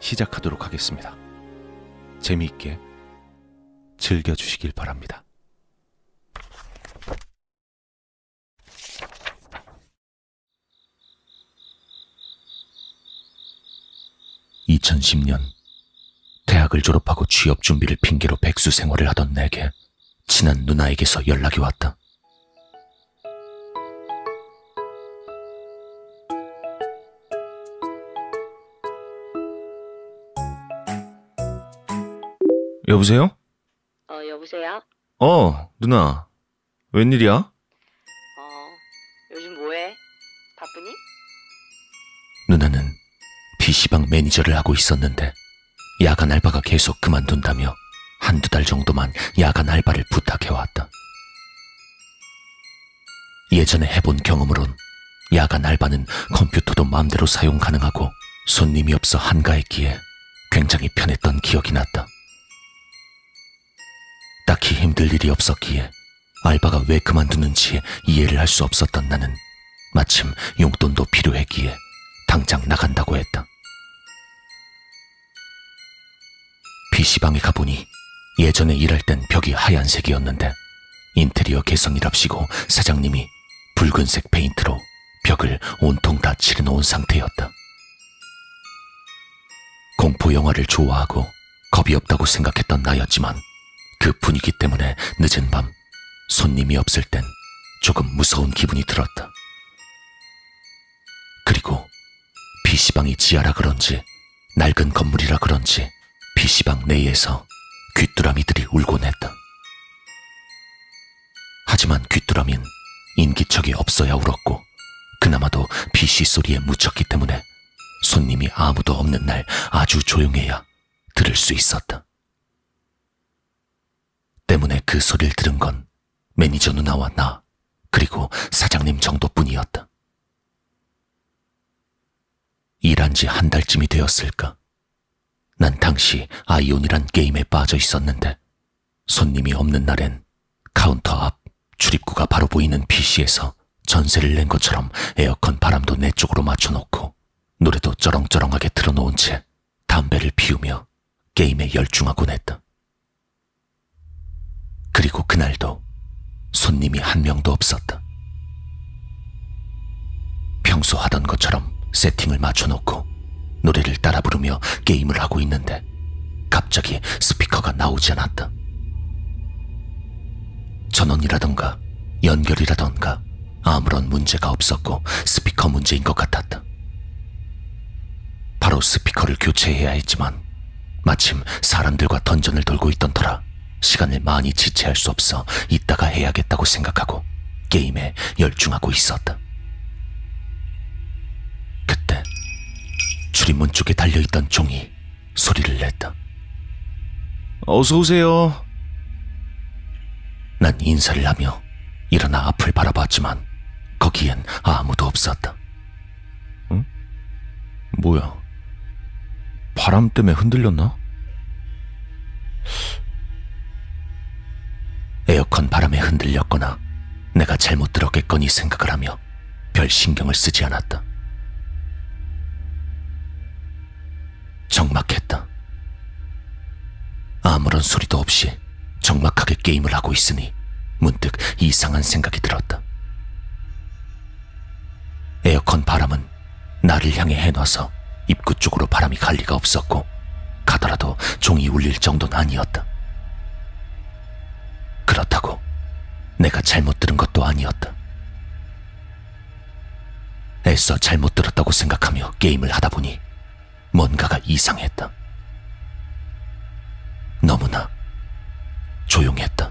시작하도록 하겠습니다. 재미있게 즐겨주시길 바랍니다. (2010년) 대학을 졸업하고 취업 준비를 핑계로 백수 생활을 하던 내게 친한 누나에게서 연락이 왔다. 여보세요? 어, 여보세요? 어, 누나. 웬일이야? 어, 요즘 뭐해? 바쁘니? 누나는 PC방 매니저를 하고 있었는데 야간 알바가 계속 그만둔다며 한두 달 정도만 야간 알바를 부탁해왔다. 예전에 해본 경험으론 야간 알바는 컴퓨터도 마음대로 사용 가능하고 손님이 없어 한가했기에 굉장히 편했던 기억이 났다. 딱히 힘들 일이 없었기에 알바가 왜 그만두는지 이해를 할 수 없었던 나는 마침 용돈도 필요했기에 당장 나간다고 했다. PC방에 가보니 예전에 일할 땐 벽이 하얀색이었는데 인테리어 개선이랍시고 사장님이 붉은색 페인트로 벽을 온통 다 칠해놓은 상태였다. 공포 영화를 좋아하고 겁이 없다고 생각했던 나였지만 그 분위기 때문에 늦은 밤 손님이 없을 땐 조금 무서운 기분이 들었다. 그리고 PC방이 지하라 그런지 낡은 건물이라 그런지 PC방 내에서 귀뚜라미들이 울곤 했다. 하지만 귀뚜라미는 인기척이 없어야 울었고 그나마도 PC 소리에 묻혔기 때문에 손님이 아무도 없는 날 아주 조용해야 들을 수 있었다. 때문에 그 소리를 들은 건 매니저 누나와 나, 그리고 사장님 정도뿐이었다. 일한 지 한 달쯤이 되었을까? 난 당시 아이온이란 게임에 빠져 있었는데 손님이 없는 날엔 카운터 앞 출입구가 바로 보이는 PC에서 전세를 낸 것처럼 에어컨 바람도 내 쪽으로 맞춰놓고 노래도 쩌렁쩌렁하게 틀어놓은 채 담배를 피우며 게임에 열중하곤 했다. 그리고 그날도 손님이 한 명도 없었다. 평소 하던 것처럼 세팅을 맞춰놓고 노래를 따라 부르며 게임을 하고 있는데 갑자기 스피커가 나오지 않았다. 전원이라던가 연결이라던가 아무런 문제가 없었고 스피커 문제인 것 같았다. 바로 스피커를 교체해야 했지만 마침 사람들과 던전을 돌고 있던 터라 시간을 많이 지체할 수 없어 이따가 해야겠다고 생각하고 게임에 열중하고 있었다. 그때 출입문 쪽에 달려있던 종이 소리를 냈다. 어서 오세요. 난 인사를 하며 일어나 앞을 바라봤지만 거기엔 아무도 없었다. 응? 뭐야? 바람 때문에 흔들렸나? 에어컨 바람에 흔들렸거나 내가 잘못 들었겠거니 생각을 하며 별 신경을 쓰지 않았다. 적막했다. 아무런 소리도 없이 적막하게 게임을 하고 있으니 문득 이상한 생각이 들었다. 에어컨 바람은 나를 향해 해놔서 입구 쪽으로 바람이 갈 리가 없었고 가더라도 종이 울릴 정도는 아니었다. 내가 잘못 들은 것도 아니었다. 애써 잘못 들었다고 생각하며 게임을 하다 보니 뭔가가 이상했다. 너무나 조용했다.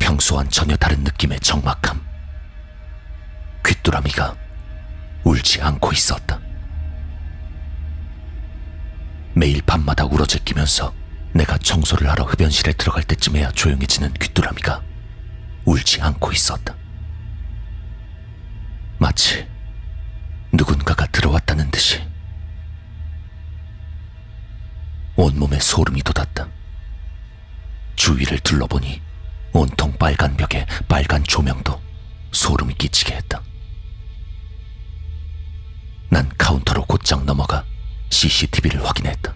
평소와는 전혀 다른 느낌의 적막함. 귀뚜라미가 울지 않고 있었다. 매일 밤마다 울어제끼면서 내가 청소를 하러 흡연실에 들어갈 때쯤에야 조용해지는 귀뚜라미가 울지 않고 있었다. 마치 누군가가 들어왔다는 듯이 온몸에 소름이 돋았다. 주위를 둘러보니 온통 빨간 벽에 빨간 조명도 소름이 끼치게 했다. 난 카운터로 곧장 넘어가 CCTV를 확인했다.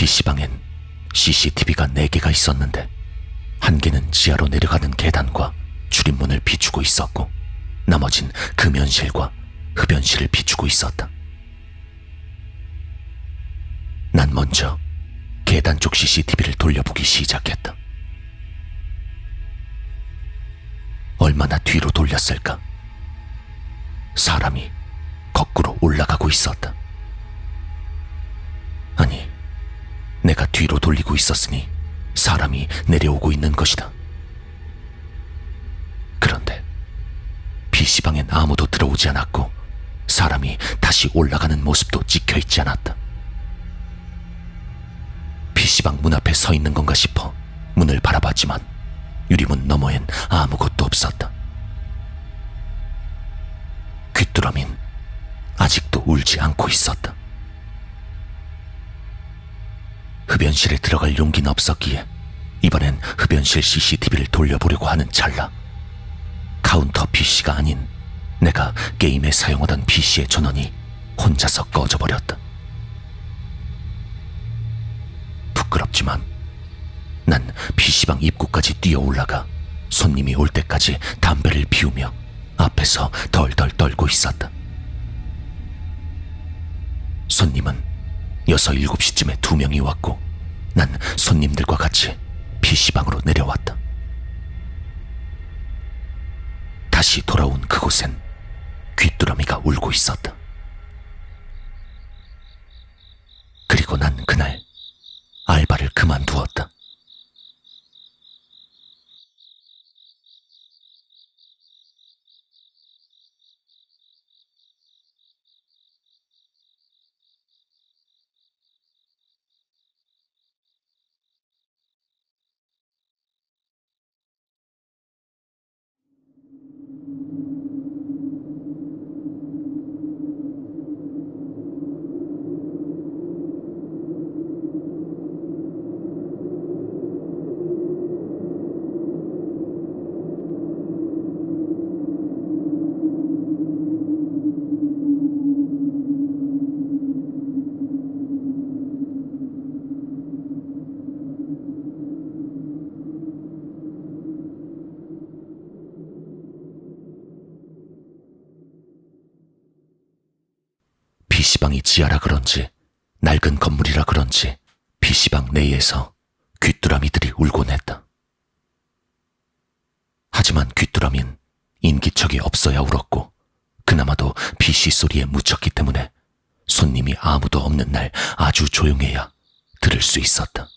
PC방엔 CCTV가 4개가 있었는데 한 개는 지하로 내려가는 계단과 출입문을 비추고 있었고 나머진 금연실과 흡연실을 비추고 있었다. 난 먼저 계단 쪽 CCTV를 돌려보기 시작했다. 얼마나 뒤로 돌렸을까? 사람이 거꾸로 올라가고 있었다. 뒤로 돌리고 있었으니 사람이 내려오고 있는 것이다. 그런데 PC방엔 아무도 들어오지 않았고 사람이 다시 올라가는 모습도 찍혀 있지 않았다. PC방 문 앞에 서 있는 건가 싶어 문을 바라봤지만 유리문 너머엔 아무것도 없었다. 귀뚜라민 아직도 울지 않고 있었다. 흡연실에 들어갈 용기는 없었기에 이번엔 흡연실 CCTV를 돌려보려고 하는 찰나 카운터 PC가 아닌 내가 게임에 사용하던 PC의 전원이 혼자서 꺼져버렸다. 부끄럽지만 난 PC방 입구까지 뛰어 올라가 손님이 올 때까지 담배를 피우며 앞에서 덜덜 떨고 있었다. 손님은 여섯 일곱 시쯤에 두 명이 왔고 난 손님들과 같이 PC방으로 내려왔다. 다시 돌아온 그곳엔 귀뚜라미가 울고 있었다. 그리고 난 그날 알바를 그만두었다. PC방이 지하라 그런지 낡은 건물이라 그런지 PC방 내에서 귀뚜라미들이 울곤 했다. 하지만 귀뚜라민 인기척이 없어야 울었고 그나마도 PC 소리에 묻혔기 때문에 손님이 아무도 없는 날 아주 조용해야 들을 수 있었다.